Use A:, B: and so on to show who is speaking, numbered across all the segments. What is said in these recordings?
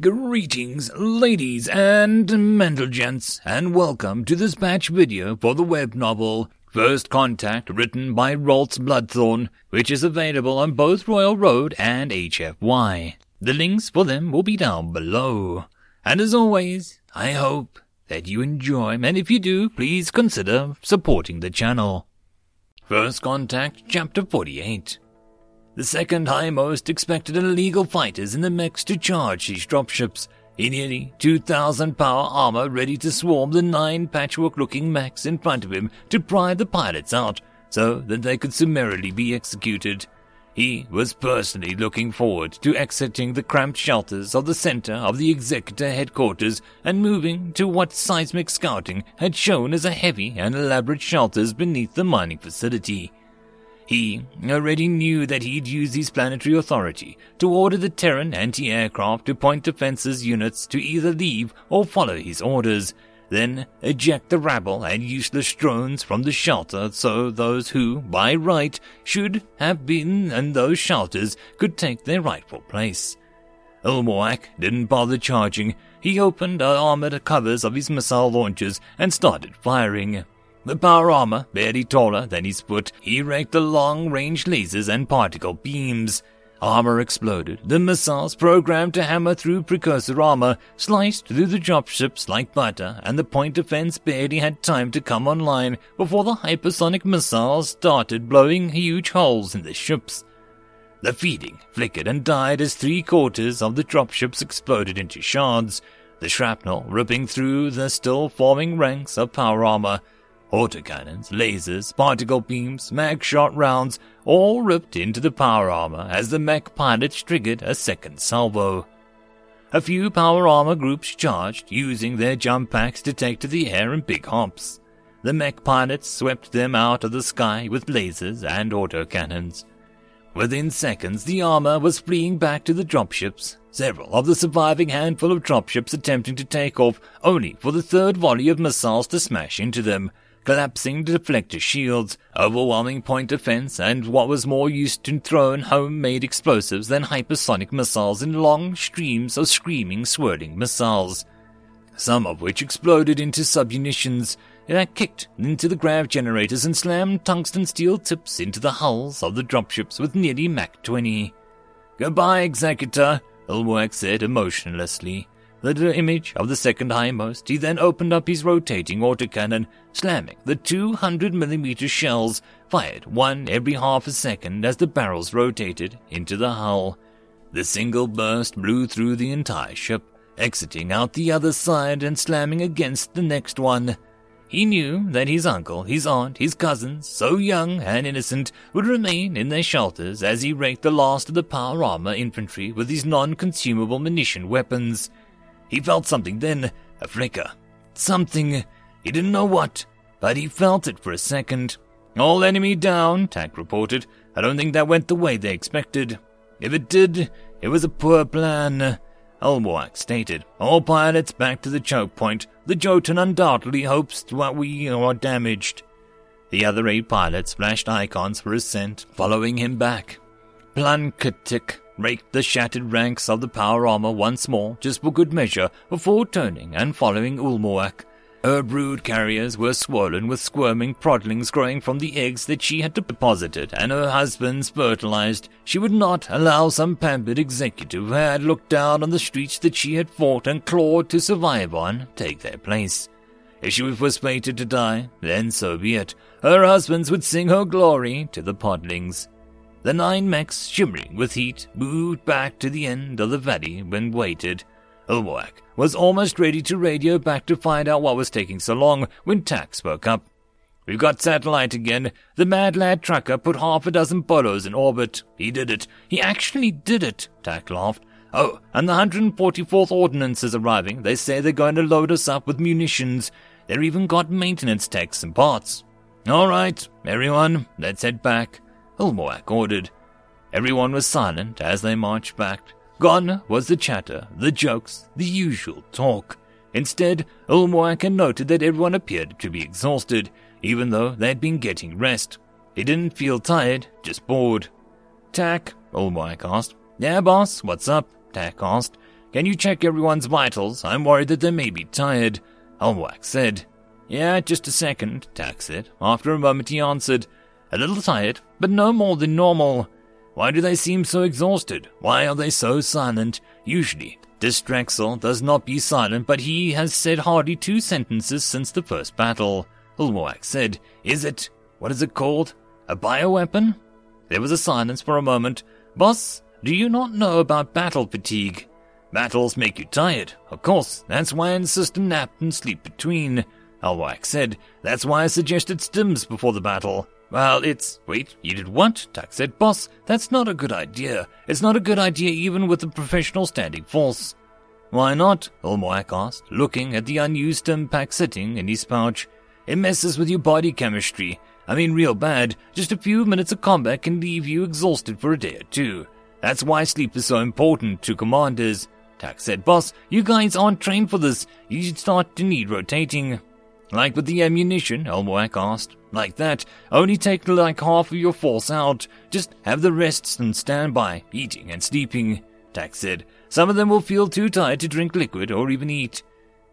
A: Greetings, ladies and gents, and welcome to this patch video for the web novel First Contact, written by Ralts Bloodthorne, which is available on both Royal Road and HFY. The links for them will be down below. And as always, I hope that you enjoy, and if you do, please consider supporting the channel. First Contact, Chapter 48. The second highmost expected illegal fighters in the mechs to charge these dropships. In nearly 2,000 power armor ready to swarm the nine patchwork looking mechs in front of him to pry the pilots out so that they could summarily be executed. He was personally looking forward to exiting the cramped shelters of the center of the executor headquarters and moving to what seismic scouting had shown as a heavy and elaborate shelters beneath the mining facility. He already knew that he'd use his planetary authority to order the Terran anti-aircraft to point defenses units to either leave or follow his orders, then eject the rabble and useless drones from the shelter so those who, by right, should have been in those shelters could take their rightful place. Ulmoak didn't bother charging. He opened the armored covers of his missile launchers and started firing. The power armor, barely taller than his foot, he raked the long-range lasers and particle beams. Armor exploded. The missiles, programmed to hammer through precursor armor, sliced through the dropships like butter, and the point defense barely had time to come online before the hypersonic missiles started blowing huge holes in the ships. The feeding flickered and died as three quarters of the dropships exploded into shards, the shrapnel ripping through the still forming ranks of power armor Autocannons, lasers, particle beams, mag shot rounds all ripped into the power armor as the mech pilots triggered a second salvo. A few power armor groups charged, using their jump packs to take to the air in big hops. The mech pilots swept them out of the sky with lasers and autocannons. Within seconds, the armor was fleeing back to the dropships, several of the surviving handful of dropships attempting to take off, only for the third volley of missiles to smash into them, collapsing deflector shields, overwhelming point defense, and what was more used to throwing home-made explosives than hypersonic missiles in long streams of screaming, swirling missiles. Some of which exploded into submunitions that kicked into the grav generators and slammed tungsten steel tips into the hulls of the dropships with nearly Mach 20. Goodbye, Executor, Ulmoak said emotionlessly the image of the second highmost, he then opened up his rotating autocannon, slamming the 200mm shells, fired one every half a second as the barrels rotated, into the hull. The single burst blew through the entire ship, exiting out the other side and slamming against the next one. He knew that his uncle, his aunt, his cousins, so young and innocent, would remain in their shelters as he raked the last of the power armor infantry with his non-consumable munition weapons. He felt something then, a flicker. Something, he didn't know what, but he felt it for a second. All enemy down, Tak reported. I don't think that went the way they expected. If it did, it was a poor plan. Ulmoak stated. All pilots back to the choke point. The Jotun undoubtedly hopes that we are damaged. The other eight pilots flashed icons for ascent, following him back. Planketik raked the shattered ranks of the power armor once more, just for good measure, before turning and following Ulmoak. Her brood carriers were swollen with squirming prodlings growing from the eggs that she had deposited, and her husbands fertilized. She would not allow some pampered executive who had looked down on the streets that she had fought and clawed to survive on take their place. If she was fated to die, then so be it. Her husbands would sing her glory to the podlings. The nine mechs, shimmering with heat, moved back to the end of the valley and waited. Ulmoak was almost ready to radio back to find out what was taking so long when Tak spoke up. We've got satellite again. The Mad Lad tracker put half a dozen bolos in orbit. He did it. He actually did it, Tak laughed. Oh, and the 144th Ordnance is arriving. They say they're going to load us up with munitions. They've even got maintenance techs and parts. All right, everyone, let's head back. Ulmoak ordered. Everyone was silent as they marched back. Gone was the chatter, the jokes, the usual talk. Instead, Ulmoak had noted that everyone appeared to be exhausted, even though they had been getting rest. He didn't feel tired, just bored. Tak, Ulmoak asked. Yeah, boss, what's up? Tak asked. Can you check everyone's vitals? I'm worried that they may be tired. Ulmoak said. Yeah, just a second, Tak said. After a moment he answered, A little tired, but no more than normal. Why do they seem so exhausted? Why are they so silent? Usually, Distrexel does not be silent, but he has said hardly two sentences since the first battle. Ulmoak said, Is it, what is it called? A bioweapon? There was a silence for a moment. Boss, do you not know about battle fatigue? Battles make you tired. Of course, that's why I insist on nap and sleep between. Ulmoak said, That's why I suggested stims before the battle. Well, it's. Wait, you did what? Tak said, Boss, that's not a good idea. It's not a good idea even with a professional standing force. Why not? Ulmoak asked, looking at the unused stim pack sitting in his pouch. It messes with your body chemistry. I mean, real bad. Just a few minutes of combat can leave you exhausted for a day or two. That's why sleep is so important to commanders. Tak said, Boss, you guys aren't trained for this. You should start to need rotating. Like with the ammunition, Ulmoak asked. Like that, only take like half of your force out. Just have the rest and stand by, eating and sleeping. Tak said. Some of them will feel too tired to drink liquid or even eat.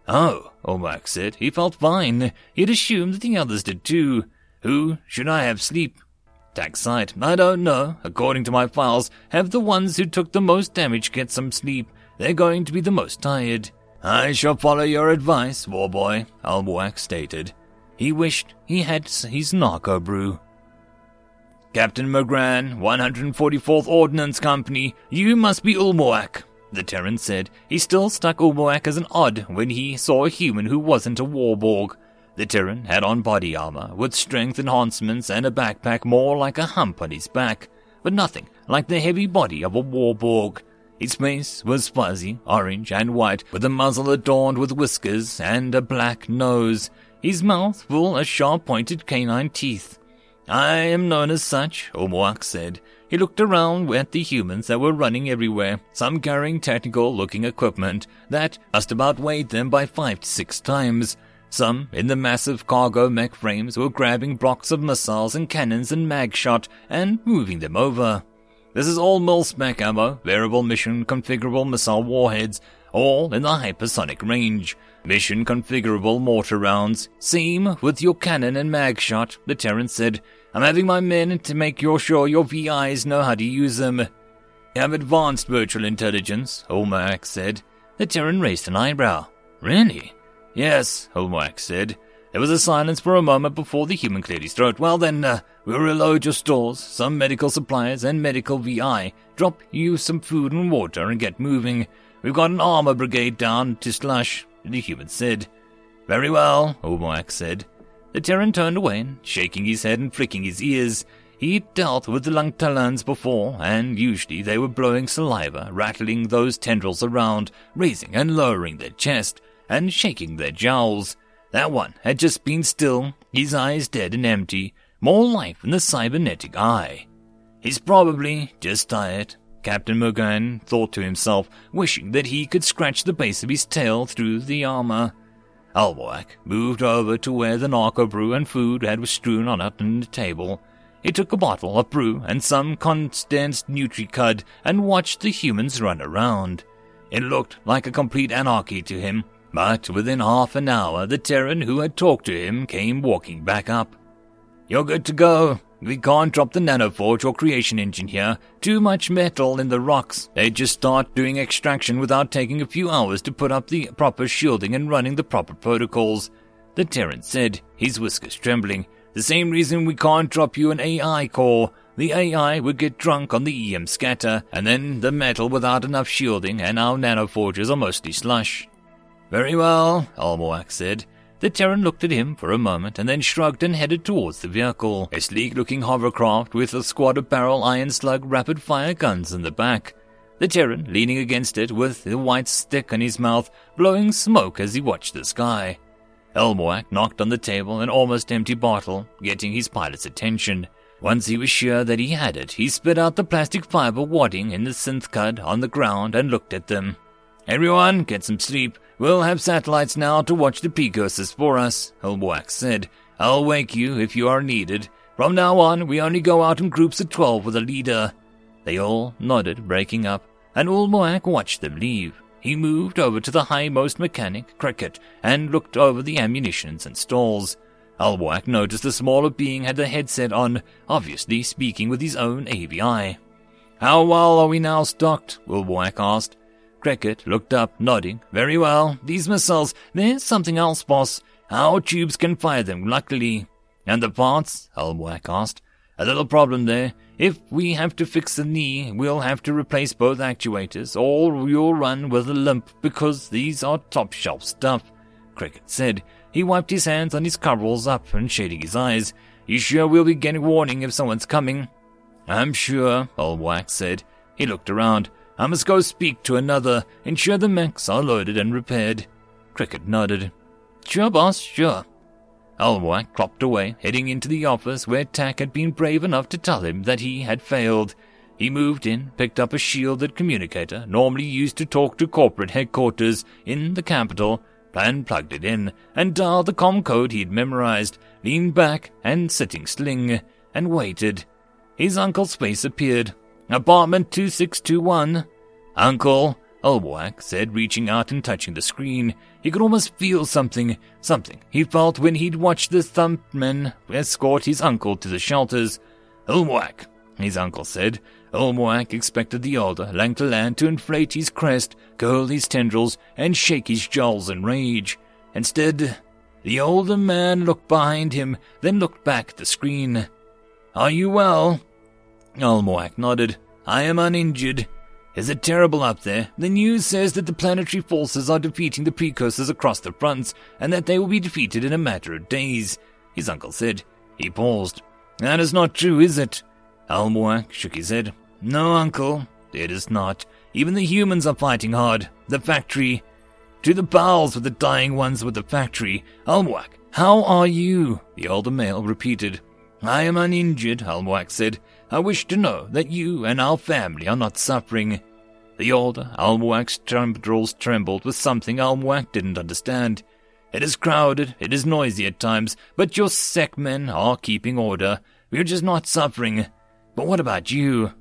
A: Oh, Ulmoak said. He felt fine. He'd assumed that the others did too. Who should I have sleep? Tak sighed. I don't know. According to my files, have the ones who took the most damage get some sleep. They're going to be the most tired. I shall follow your advice, warboy, Ulmoak stated. He wished he had his narco brew. Captain Mogran, 144th Ordnance Company, you must be Ulmoak, the Terran said. He still stuck Ulmoak as an odd when he saw a human who wasn't a warborg. The Terran had on body armor, with strength enhancements and a backpack more like a hump on his back, but nothing like the heavy body of a warborg. His face was fuzzy, orange, and white, with a muzzle adorned with whiskers and a black nose, his mouth full of sharp-pointed canine teeth. I am known as such, Ulmoak said. He looked around at the humans that were running everywhere, some carrying technical-looking equipment that must about weighed them by five to six times. Some, in the massive cargo mech frames, were grabbing blocks of missiles and cannons and mag shot and moving them over. This is all mil-spec ammo, variable mission configurable missile warheads, all in the hypersonic range. Mission configurable mortar rounds. Same with your cannon and mag shot, the Terran said. I'm having my men to make sure your VIs know how to use them. You have advanced virtual intelligence, Ulmoak said. The Terran raised an eyebrow. Really? Yes, Ulmoak said. There was a silence for a moment before the human cleared his throat. Well then, uh, we'll reload your stores, some medical supplies and medical VI, drop you some food and water and get moving. We've got an armor brigade down to slush, the human said. Very well, Ulmoak said. The Terran turned away, shaking his head and flicking his ears. He'd dealt with the Lanktonans before, and usually they were blowing saliva, rattling those tendrils around, raising and lowering their chest, and shaking their jowls. That one had just been still, his eyes dead and empty, more life in the cybernetic eye. He's probably just tired. Captain Mogran thought to himself, wishing that he could scratch the base of his tail through the armor. Ulmoak moved over to where the narco brew and food had was strewn on it on the table. He took a bottle of brew and some condensed Nutri-Cud and watched the humans run around. It looked like a complete anarchy to him, but within half an hour, the Terran who had talked to him came walking back up. You're good to go. We can't drop the nanoforge or creation engine here. Too much metal in the rocks. They'd just start doing extraction without taking a few hours to put up the proper shielding and running the proper protocols. The Terran said, his whiskers trembling. The same reason we can't drop you an AI core. The AI would get drunk on the EM scatter, and then the metal without enough shielding, and our nanoforges are mostly slush. Very well, Ulmoak said. The Terran looked at him for a moment and then shrugged and headed towards the vehicle, a sleek looking hovercraft with a squad of barrel iron slug rapid fire guns in the back. The Terran leaning against it with the white stick in his mouth, blowing smoke as he watched the sky. Ulmoak knocked on the table an almost empty bottle, getting his pilot's attention. Once he was sure that he had it, he spit out the plastic fiber wadding in the synth cud on the ground and looked at them. Everyone, get some sleep. We'll have satellites now to watch the precursor's for us, Ulmoak said. I'll wake you if you are needed. From now on, we only go out in groups of twelve with a leader. They all nodded, breaking up, and Ulmoak watched them leave. he moved over to the highmost mechanic, Cricket, and looked over the ammunitions and stalls. Ulmoak noticed the smaller being had the headset on, obviously speaking with his own AVI. How well are we now stocked? Ulmoak asked. Cricket looked up, nodding. Very well. These missiles, there's something else, boss. Our tubes can fire them, luckily. And the parts? Ulmoak asked. A little problem there. If we have to fix the knee, we'll have to replace both actuators, or you'll run with a limp because these are top shelf stuff, Cricket said. He wiped his hands on his coveralls up and shading his eyes. You sure we'll be getting warning if someone's coming? I'm sure, Ulmoak said. He looked around. I must go speak to another, ensure the mechs are loaded and repaired. Cricket nodded. Sure, boss, sure. Ulmoak clopped away, heading into the office where Tak had been brave enough to tell him that he had failed. He moved in, picked up a shielded communicator normally used to talk to corporate headquarters in the capital, and plugged it in, and dialed the com code he'd memorized, leaned back and sitting sling, and waited. His uncle's face appeared. Apartment 2621. Uncle, Ulmoak said, reaching out and touching the screen. He could almost feel something, something he felt when he'd watched the thumpman escort his uncle to the shelters. Ulmoak, his uncle said. Ulmoak expected the older Lanktonan to inflate his crest, curl his tendrils, and shake his jowls in rage. Instead, the older man looked behind him, then looked back at the screen. Are you well? Ulmoak nodded. I am uninjured. Is it terrible up there? The news says that the planetary forces are defeating the precursors across the fronts, and that they will be defeated in a matter of days, his uncle said. He paused. That is not true, is it? Ulmoak shook his head. No, uncle, it is not. Even the humans are fighting hard. The factory. To the bowels with the dying ones with the factory. Ulmoak, how are you? The older male repeated. I am uninjured, Ulmoak said. I wish to know that you and our family are not suffering. The older Ulmoak's tendrils trembled with something Ulmoak didn't understand. It is crowded, it is noisy at times, but your sec men are keeping order. We're just not suffering. But what about you?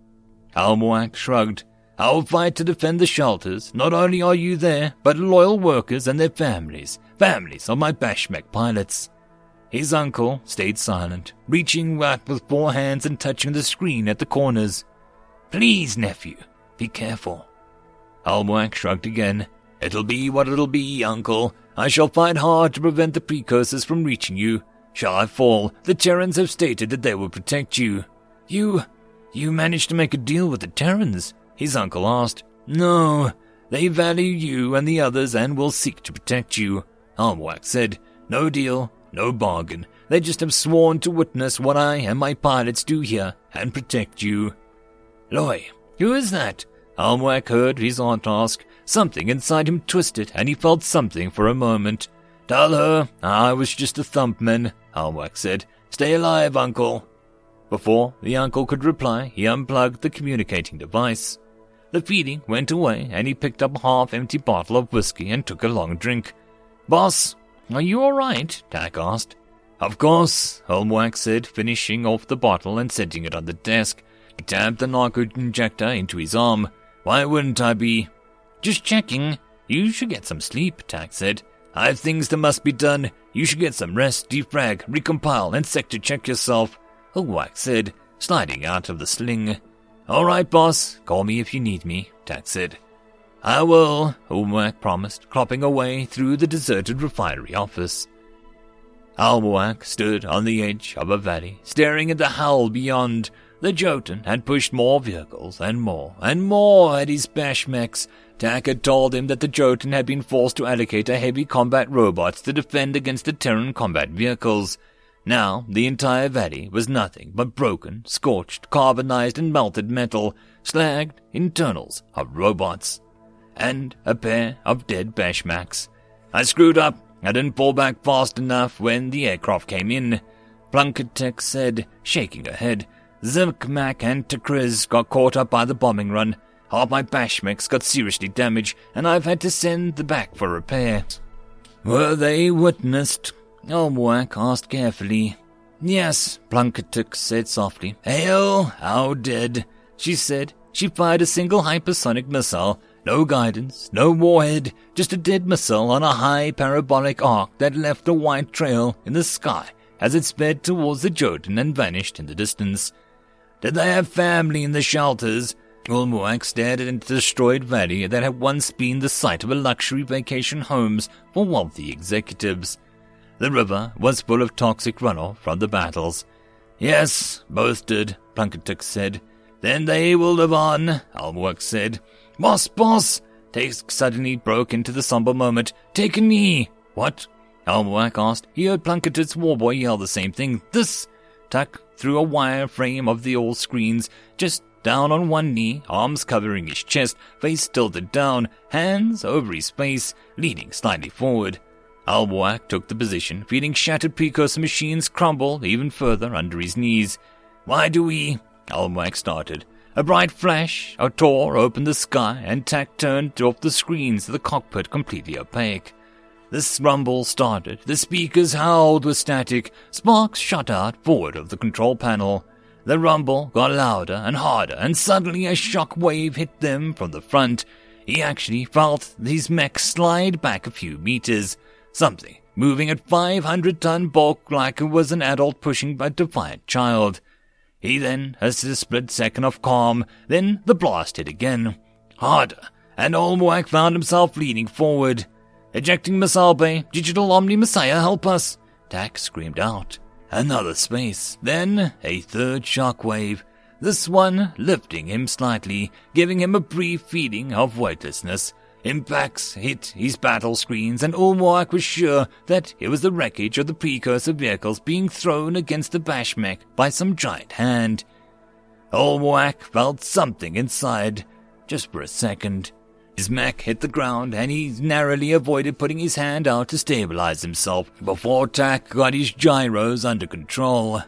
A: Ulmoak shrugged. I'll fight to defend the shelters. Not only are you there, but loyal workers and their families. Families of my Bashmek pilots. His uncle stayed silent, reaching out with four hands and touching the screen at the corners. Please, nephew, be careful. Ulmoak shrugged again. It'll be what it'll be, uncle. I shall fight hard to prevent the precursors from reaching you. Shall I fall, the Terrans have stated that they will protect you. You. you managed to make a deal with the Terrans? His uncle asked. No, they value you and the others and will seek to protect you. Ulmoak said. No deal, no bargain. They just have sworn to witness what I and my pilots do here and protect you. Loy, who is that? Ulmoak heard his aunt ask. Something inside him twisted, and he felt something for a moment. Tell her I was just a thumpman, Ulmoak said. Stay alive, uncle. Before the uncle could reply, he unplugged the communicating device. The feeling went away, and he picked up a half-empty bottle of whiskey and took a long drink. Boss, are you all right? Tak asked. Of course, Ulmoak said, finishing off the bottle and setting it on the desk. He tapped the narco injector into his arm. Why wouldn't I be? Just checking. You should get some sleep, Tak said. I have things that must be done. You should get some rest, defrag, recompile, and sector check yourself, Ulmoak said, sliding out of the sling. All right, boss. Call me if you need me, Tak said. I will, Ulmoak promised, clopping away through the deserted refinery office. Ulmoak stood on the edge of a valley, staring at the howl beyond. The Jotun had pushed more vehicles, and more, and more at his bashmeks. Tak had told him that the Jotun had been forced to allocate a heavy combat robots to defend against the Terran combat vehicles. Now, the entire valley was nothing but broken, scorched, carbonized, and melted metal, slagged internals of robots and a pair of dead Bashmeks. I screwed up. I didn't fall back fast enough when the aircraft came in. Plunketek said, shaking her head. Zimkmak and Takriz got caught up by the bombing run. Half my Bashmeks got seriously damaged, and I've had to send the back for repair. Were they witnessed? Ulmoak asked carefully. Yes, Plunketek said softly. Hail, how dead. She said she fired a single hypersonic missile No guidance, no warhead, just a dead missile on a high parabolic arc that left a white trail in the sky as it sped towards the Jotun and vanished in the distance. Did they have family in the shelters? Ulmoak stared into the destroyed valley that had once been the site of a luxury vacation homes for wealthy executives. The river was full of toxic runoff from the battles. Yes, both did, Plunketuk said. Then they will live on, Ulmoak said. Boss, boss! Task suddenly broke into the somber moment. Take a knee! What? Ulmoak asked. He heard Plunketuk's warboy yell the same thing. This! Tuck through a wire frame of the old screens, just down on one knee, arms covering his chest, face tilted down, hands over his face, leaning slightly forward. Ulmoak took the position, feeling shattered precursor machines crumble even further under his knees. Why do we? Ulmoak started. A bright flash, a tore opened the sky, and Tak turned off the screens of the cockpit completely opaque. The rumble started. The speakers howled with static. Sparks shot out forward of the control panel. The rumble got louder and harder, and suddenly a shock wave hit them from the front. He actually felt his mech slide back a few meters. Something moving at 500 ton bulk like it was an adult pushing a defiant child. He then has a split second of calm, then the blast hit again. Harder, and Ulmoak found himself leaning forward. Ejecting bay, digital Omnimessiah, help us! Tak screamed out. Another space, then a third shockwave, this one lifting him slightly, giving him a brief feeling of weightlessness. Impacts hit his battle screens, and Ulmoak was sure that it was the wreckage of the precursor vehicles being thrown against the Bashmek by some giant hand. Ulmoak felt something inside, just for a second. His mech hit the ground, and he narrowly avoided putting his hand out to stabilize himself before Tak got his gyros under control.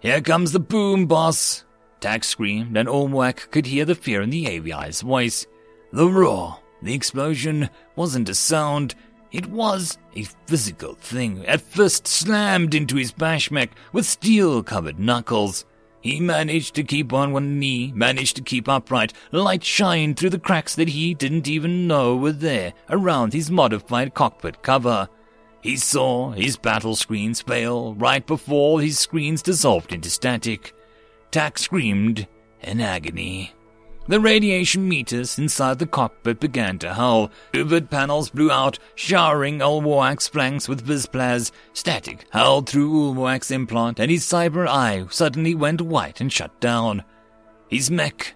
A: Here comes the boom, boss! Tak screamed, and Ulmuak could hear the fear in the AVI's voice. The roar, the explosion, wasn't a sound. It was a physical thing, at first slammed into his bashmech with steel-covered knuckles. He managed to keep on one knee, managed to keep upright, light shined through the cracks that he didn't even know were there around his modified cockpit cover. He saw his battle screens fail right before his screens dissolved into static. Tak screamed in agony. The radiation meters inside the cockpit began to howl. Uvid panels blew out, showering Ulmoak's flanks with Vizplaz. Static howled through Ulmoak's implant, and his cyber eye suddenly went white and shut down. His mech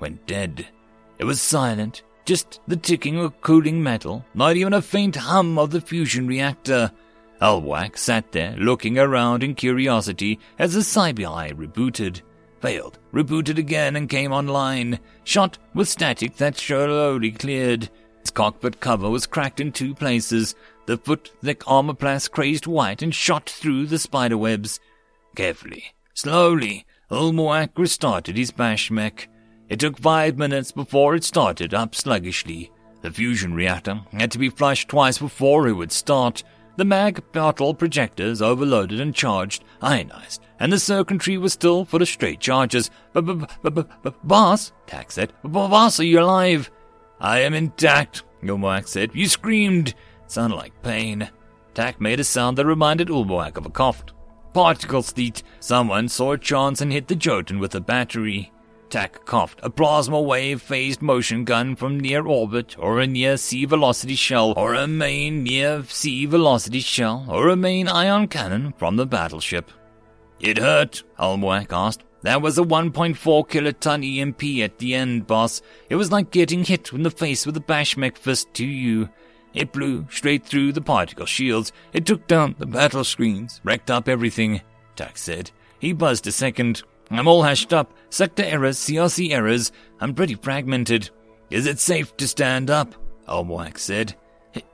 A: went dead. It was silent, just the ticking of cooling metal, not even a faint hum of the fusion reactor. Ulmoak sat there, looking around in curiosity as the cyber eye rebooted failed, rebooted again and came online, shot with static that slowly cleared. Its cockpit cover was cracked in two places, the foot-thick armorplast crazed white and shot through the spider webs. Carefully, slowly, Ulmoak restarted his bash mech. It took five minutes before it started up sluggishly. The fusion reactor had to be flushed twice before it would start. The mag bottle projectors overloaded and charged, ionized, and the circuitry was still full of straight charges. Boss, Tak said. Boss, are you alive? I am intact, Ulmoak said. You screamed. It sounded like pain. Tak made a sound that reminded Ulmoak of a cough. Particle sleet. Someone saw a chance and hit the Jotun with a battery. Tak coughed. A plasma wave phased motion gun from near orbit, or a near-c velocity shell, or a main near-c velocity shell, or a main ion cannon from the battleship. It hurt, Ulmoak asked. That was a 1.4 kiloton EMP at the end, boss. It was like getting hit in the face with a bashmech fist to you. It blew straight through the particle shields. It took down the battle screens, wrecked up everything, Tak said. He buzzed a second. I'm all hashed up. Sector errors, CRC errors. I'm pretty fragmented. Is it safe to stand up? Ulmoak said.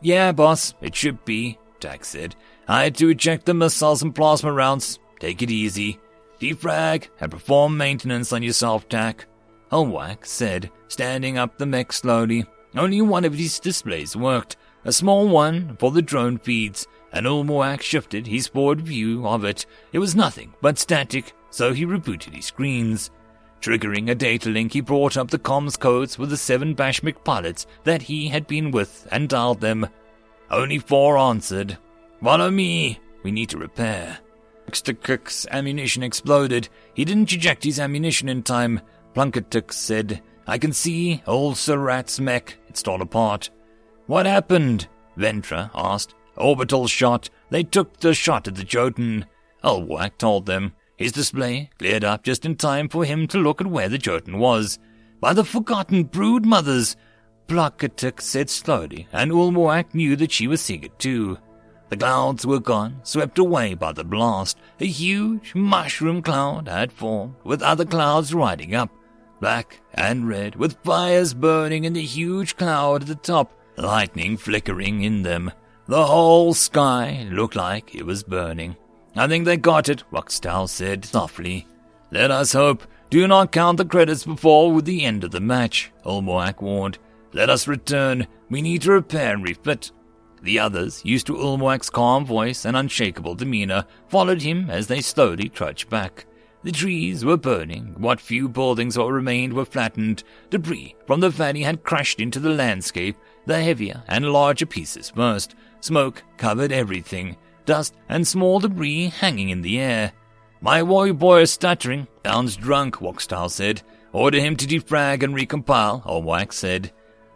A: Yeah, boss, it should be, Tak said. I had to eject the missiles and plasma rounds. Take it easy. Defrag and perform maintenance on yourself, Tak. Ulmoak said, standing up the mech slowly. Only one of his displays worked, a small one for the drone feeds, and Ulmoak shifted his forward view of it. It was nothing but static so he rebooted his screens. Triggering a data link, he brought up the comms codes with the seven Bashmek pilots that he had been with and dialed them. Only four answered. Follow me. We need to repair. Cook's ammunition exploded. He didn't eject his ammunition in time. Plunketuk said, I can see old Sir Rat's mech. It's torn apart. What happened? Ventra asked. Orbital shot. They took the shot at the Jotun. Ulwak told them. His display cleared up just in time for him to look at where the Jotun was. By the forgotten brood mothers! Plunketuk said slowly, and Ulmoak knew that she was seeing it too. The clouds were gone, swept away by the blast. A huge mushroom cloud had formed, with other clouds riding up, black and red, with fires burning in the huge cloud at the top, lightning flickering in them. The whole sky looked like it was burning. I think they got it, Roxtal said softly. Let us hope. Do not count the credits before the end of the match, Ulmoak warned. Let us return. We need to repair and refit. The others, used to Ulmoak's calm voice and unshakable demeanor, followed him as they slowly trudged back. The trees were burning. What few buildings remained were flattened. Debris from the valley had crashed into the landscape, the heavier and larger pieces first. Smoke covered everything, dust and small debris hanging in the air. My boy boy is stuttering. Sounds drunk, Walkstyle said. Order him to defrag and recompile, Olwak said.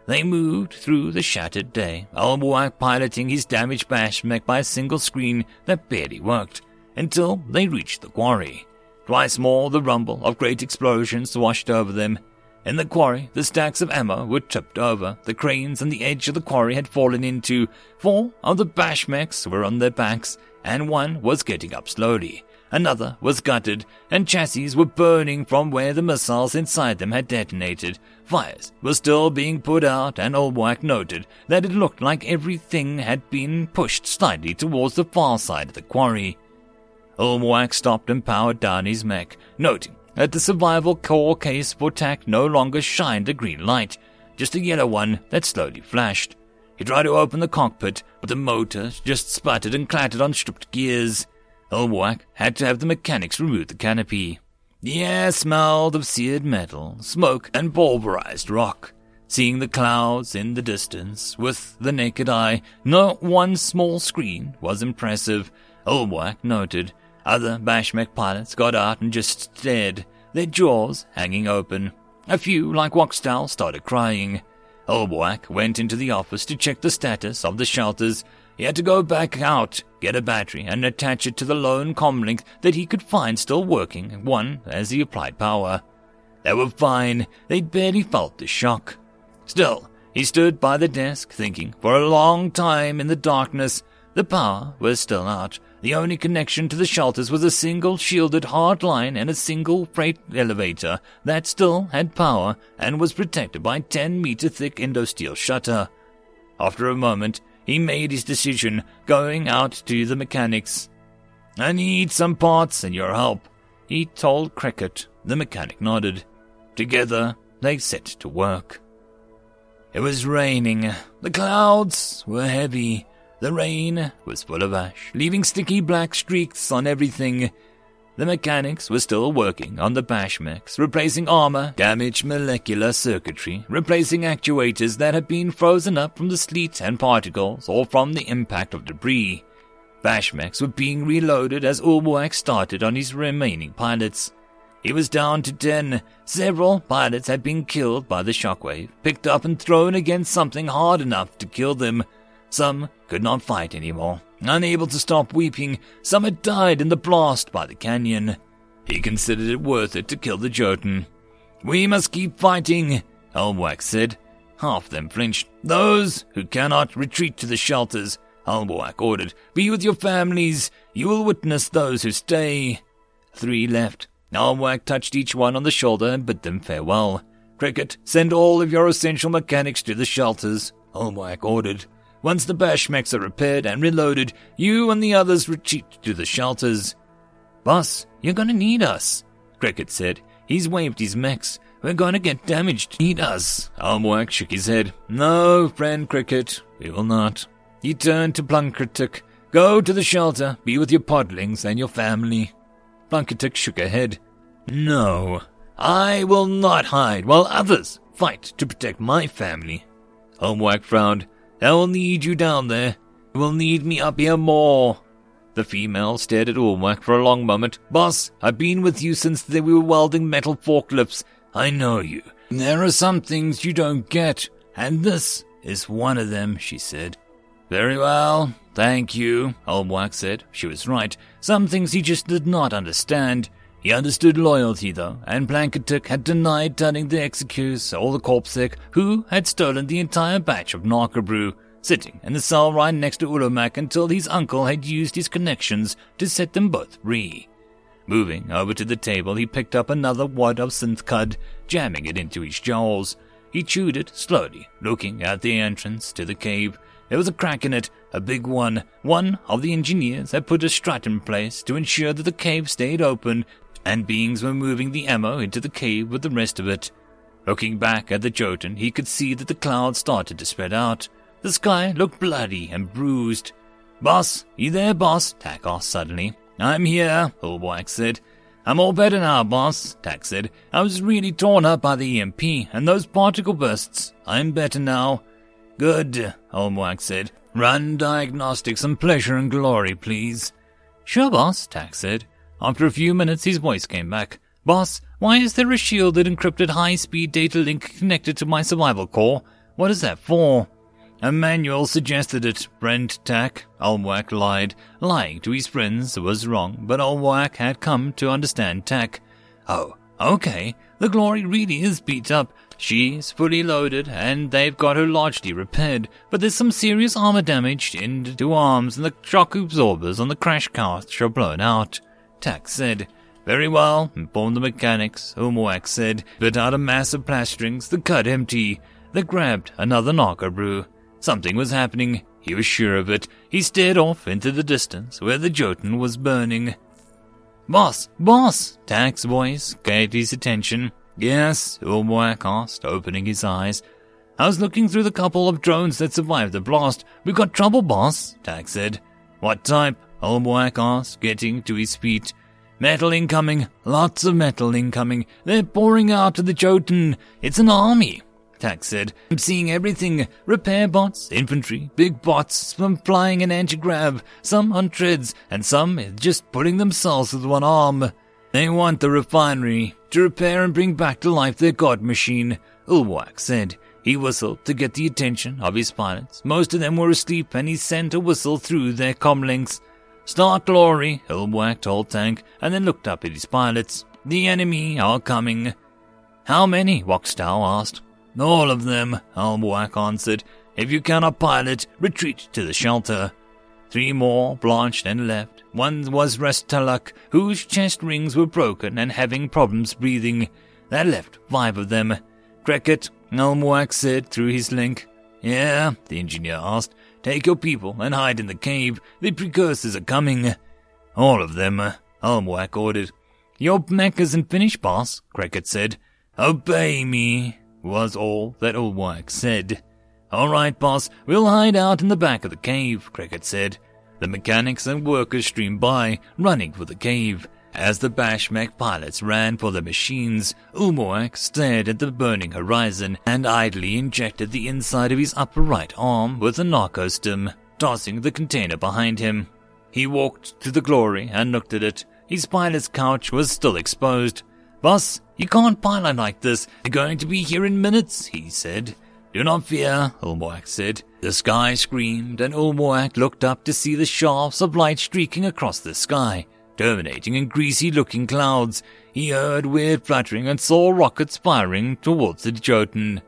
A: They moved through the shattered day, Ulmoak piloting his damaged Bashmek by a single screen that barely worked, until they reached the quarry. Twice more the rumble of great explosions washed over them. In the quarry, the stacks of ammo were tipped over. The cranes on the edge of the quarry had fallen into. Four of the Bashmeks were on their backs, and one was getting up slowly. Another was gutted, and chassis were burning from where the missiles inside them had detonated. Fires were still being put out, and Olwak noted that it looked like everything had been pushed slightly towards the far side of the quarry. Olwak stopped and powered down his mech, noting that the survival core case for Tak no longer shined a green light, just a yellow one that slowly flashed. He tried to open the cockpit, but the motor just sputtered and clattered on stripped gears. Olwak had to have the mechanics remove the canopy. The air smelled of seared metal, smoke, and pulverized rock. Seeing the clouds in the distance with the naked eye, not one small screen was impressive. Olwak noted. Other Bashmek pilots got out and just stared, their jaws hanging open. A few, like Waxtal, started crying. Olwak went into the office to check the status of the shelters he had to go back out, get a battery, and attach it to the lone comlink that he could find still working, one as he applied power. They were fine, they'd barely felt the shock. Still, he stood by the desk, thinking for a long time in the darkness. The power was still out. The only connection to the shelters was a single shielded hard line and a single freight elevator that still had power and was protected by 10 meter thick endosteel shutter. After a moment, he made his decision, going out to the mechanics. I need some parts and your help, he told Cricket. The mechanic nodded. Together, they set to work. It was raining. The clouds were heavy. The rain was full of ash, leaving sticky black streaks on everything. The mechanics were still working on the Bashmeks, replacing armor, damaged molecular circuitry, replacing actuators that had been frozen up from the sleet and particles or from the impact of debris. Bashmeks were being reloaded as Ulmoak started on his remaining pilots. He was down to ten. Several pilots had been killed by the shockwave, picked up and thrown against something hard enough to kill them. Some could not fight anymore. Unable to stop weeping, some had died in the blast by the canyon. He considered it worth it to kill the Jotun. We must keep fighting, Alwak said. Half them flinched. Those who cannot retreat to the shelters, Alwak ordered. Be with your families. You will witness those who stay. Three left. Alwak touched each one on the shoulder and bid them farewell. Cricket, send all of your essential mechanics to the shelters, Alwak ordered. Once the Bashmeks are repaired and reloaded, you and the others retreat to the shelters. Boss, you're gonna need us, Cricket said. He's waved his mechs. We're gonna get damaged. Need us. Ulmoak shook his head. No, friend Cricket, we will not. He turned to Plunkertuk. Go to the shelter, be with your podlings and your family. Plunkertuk shook her head. No. I will not hide while others fight to protect my family. Homework frowned. I will need you down there. You will need me up here more. The female stared at Ulmoak for a long moment. Boss, I've been with you since we were welding metal forklifts. I know you. There are some things you don't get, and this is one of them, she said. Very well, thank you, Ulmoak said. She was right. Some things he just did not understand. He understood loyalty, though, and Planketuk had denied turning the Execus or the Corpsec, who had stolen the entire batch of Narcobrew, sitting in the cell right next to Ulmoak until his uncle had used his connections to set them both free. Moving over to the table, he picked up another wad of synth cud, jamming it into his jaws. He chewed it slowly, looking at the entrance to the cave. There was a crack in it, a big one. One of the engineers had put a strut in place to ensure that the cave stayed open, and beings were moving the ammo into the cave with the rest of it. Looking back at the Jotun, he could see that the clouds started to spread out. The sky looked bloody and bruised. Boss, you there, boss? Tak asked suddenly. I'm here, Ulmoak said. I'm all better now, boss, Tak said. I was really torn up by the EMP and those particle bursts. I'm better now. Good, Ulmoak said. Run diagnostics and pleasure and glory, please. Sure, boss, Tak said. After a few minutes, his voice came back. Boss, why is there a shielded encrypted high-speed data link connected to my survival core? What is that for? Emmanuel suggested it, Brent Tak. Ulmoak lied. Lying to his friends was wrong, but Ulmoak had come to understand Tak. Oh, okay. The Glory really is beat up. She's fully loaded, and they've got her largely repaired, but there's some serious armor damage in two arms, and the shock absorbers on the crash cart are blown out. Tak said. Very well, informed the mechanics, Ulmoak said, bit out a mass of plasterings, the cut empty. They grabbed another narco brew. Something was happening. He was sure of it. He stared off into the distance where the Jotun was burning. Boss, boss! Tak's voice gained his attention. Yes, Ulmoak asked, opening his eyes. I was looking through the couple of drones that survived the blast. We've got trouble, boss, Tak said. What type? Ulmoak asked, getting to his feet. Metal incoming. Lots of metal incoming. They're pouring out of the Jotun. It's an army. Tak said. I'm seeing everything. Repair bots, infantry, big bots, some flying in anti-grav, some on treads, and some just putting themselves with one arm. They want the refinery to repair and bring back to life their god machine, Ulwak said. He whistled to get the attention of his pilots. Most of them were asleep, and he sent a whistle through their comlinks. Start glory, Ulwak told Tank, and then looked up at his pilots. The enemy are coming. How many? Wokstow asked. All of them, Ulmoak answered. If you cannot pilot, retreat to the shelter. Three more blanched and left. One was Restaluk, whose chest rings were broken and having problems breathing. That left five of them. Cricket, Ulmoak said through his link. Yeah, the engineer asked. Take your people and hide in the cave. The precursors are coming. All of them, uh, Ulmoak ordered. Your mech isn't finished, boss, Cricket said. Obey me was all that Ulwak said. All right, boss, we'll hide out in the back of the cave, Cricket said. The mechanics and workers streamed by, running for the cave. As the Bashmek pilots ran for the machines, Ulmoak stared at the burning horizon and idly injected the inside of his upper right arm with a narcostim, tossing the container behind him. He walked to the glory and looked at it. His pilot's couch was still exposed. Boss, you can't pilot like this. They're going to be here in minutes, he said. Do not fear, Ulmoak said. The sky screamed, and Ulmoak looked up to see the shafts of light streaking across the sky, terminating in greasy looking clouds. He heard weird fluttering and saw rockets firing towards the Jotun.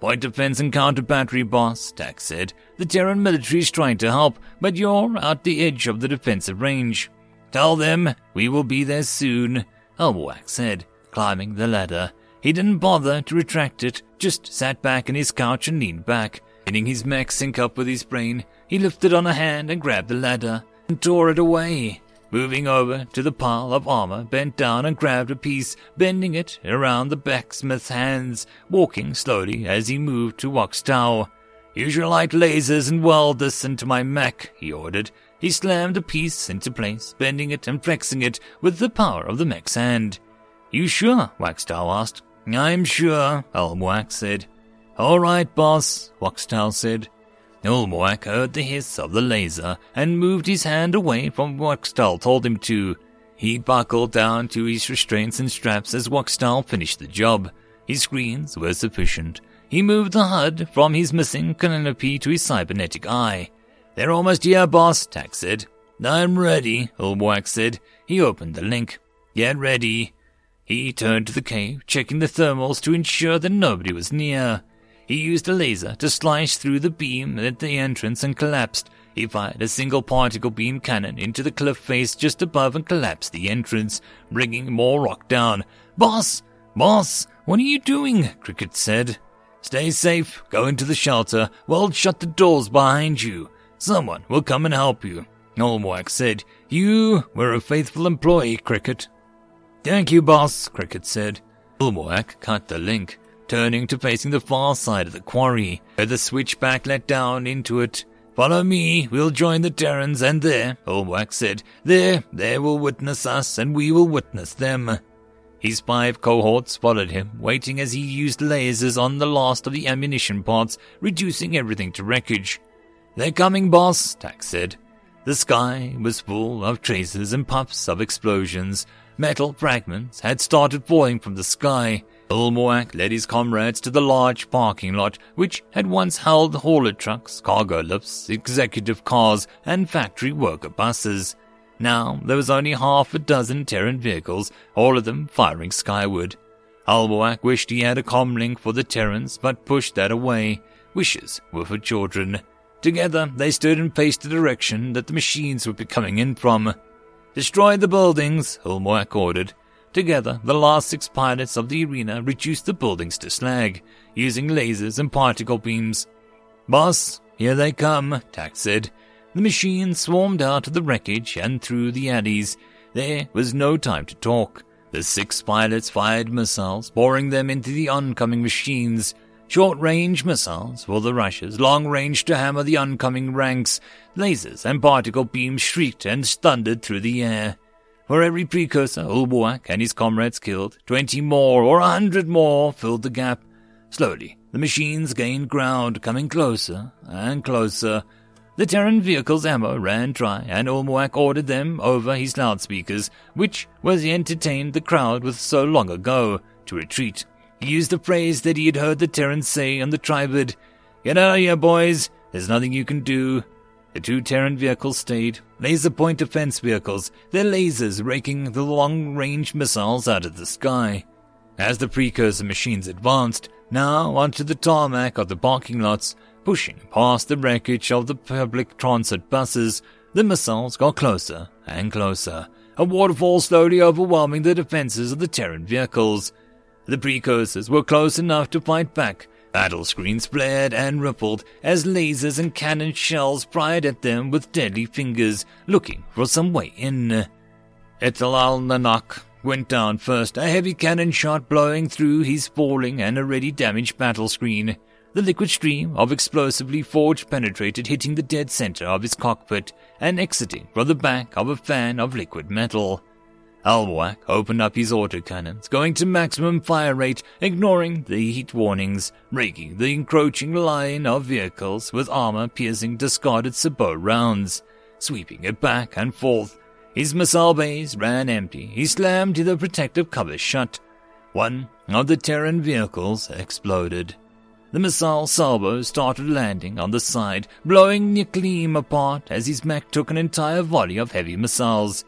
A: Point defense and counter battery, boss, Tak said. The Terran military is trying to help, but you're at the edge of the defensive range. Tell them we will be there soon, Ulmoak said climbing the ladder. He didn't bother to retract it, just sat back in his couch and leaned back. Letting his mech sync up with his brain, he lifted on a hand and grabbed the ladder and tore it away. Moving over to the pile of armor, bent down and grabbed a piece, bending it around the blacksmith's hands, walking slowly as he moved to Wokstow. Use your light lasers and weld this into my mech, he ordered. He slammed a piece into place, bending it and flexing it with the power of the mech's hand. You sure? Waxtail asked. I'm sure, Ulmoak said. All right, boss, Waxtail said. Ulmoak heard the hiss of the laser and moved his hand away from what told him to. He buckled down to his restraints and straps as Waxtail finished the job. His screens were sufficient. He moved the HUD from his missing canopy to his cybernetic eye. They're almost here, boss, Tak said. I'm ready, Ulmoak said. He opened the link. Get ready. He turned to the cave, checking the thermals to ensure that nobody was near. He used a laser to slice through the beam at the entrance and collapsed. He fired a single particle beam cannon into the cliff face just above and collapsed the entrance, bringing more rock down. Boss! Boss! What are you doing? Cricket said. Stay safe. Go into the shelter. We'll shut the doors behind you. Someone will come and help you. Ulmoak said, You were a faithful employee, Cricket. Thank you, boss, Cricket said. Ulmoak cut the link, turning to facing the far side of the quarry, where the switchback led down into it. Follow me, we'll join the Terrans, and there, Ulmoak said, there, they will witness us, and we will witness them. His five cohorts followed him, waiting as he used lasers on the last of the ammunition pods, reducing everything to wreckage. They're coming, boss, Tak said. The sky was full of traces and puffs of explosions. Metal fragments had started falling from the sky. Ulmoak led his comrades to the large parking lot, which had once held hauler trucks, cargo lifts, executive cars, and factory worker buses. Now there was only half a dozen Terran vehicles, all of them firing skyward. Ulmoak wished he had a comlink for the Terrans, but pushed that away. Wishes were for children. Together, they stood and faced the direction that the machines would be coming in from. Destroy the buildings, Ulmoak ordered. Together, the last six pilots of the arena reduced the buildings to slag, using lasers and particle beams. Boss, here they come, Tak said. The machines swarmed out of the wreckage and through the alleys. There was no time to talk. The six pilots fired missiles, boring them into the oncoming machines. Short range missiles for the Russians, long range to hammer the oncoming ranks. Lasers and particle beams shrieked and thundered through the air. For every precursor Ulmoak and his comrades killed, twenty more or a hundred more filled the gap. Slowly, the machines gained ground, coming closer and closer. The Terran vehicle's ammo ran dry, and Ulmoak ordered them over his loudspeakers, which was he entertained the crowd with so long ago, to retreat. He used a phrase that he had heard the Terrans say on the tribord. Get out of here, boys. There's nothing you can do. The two Terran vehicles stayed. Laser point defense vehicles, their lasers raking the long-range missiles out of the sky. As the precursor machines advanced, now onto the tarmac of the parking lots, pushing past the wreckage of the public transit buses, the missiles got closer and closer, a waterfall slowly overwhelming the defenses of the Terran vehicles. The precursors were close enough to fight back. Battle screens flared and rippled as lasers and cannon shells pried at them with deadly fingers, looking for some way in. Etalal Nanak went down first, a heavy cannon shot blowing through his falling and already damaged battle screen. The liquid stream of explosively forged penetrated, hitting the dead center of his cockpit and exiting from the back of a fan of liquid metal. Ulmoak opened up his autocannons, going to maximum fire rate, ignoring the heat warnings, raking the encroaching line of vehicles with armor-piercing discarded sabot rounds, sweeping it back and forth. His missile bays ran empty. He slammed the protective cover shut. One of the Terran vehicles exploded. The missile salvo started landing on the side, blowing Niklim apart as his mech took an entire volley of heavy missiles.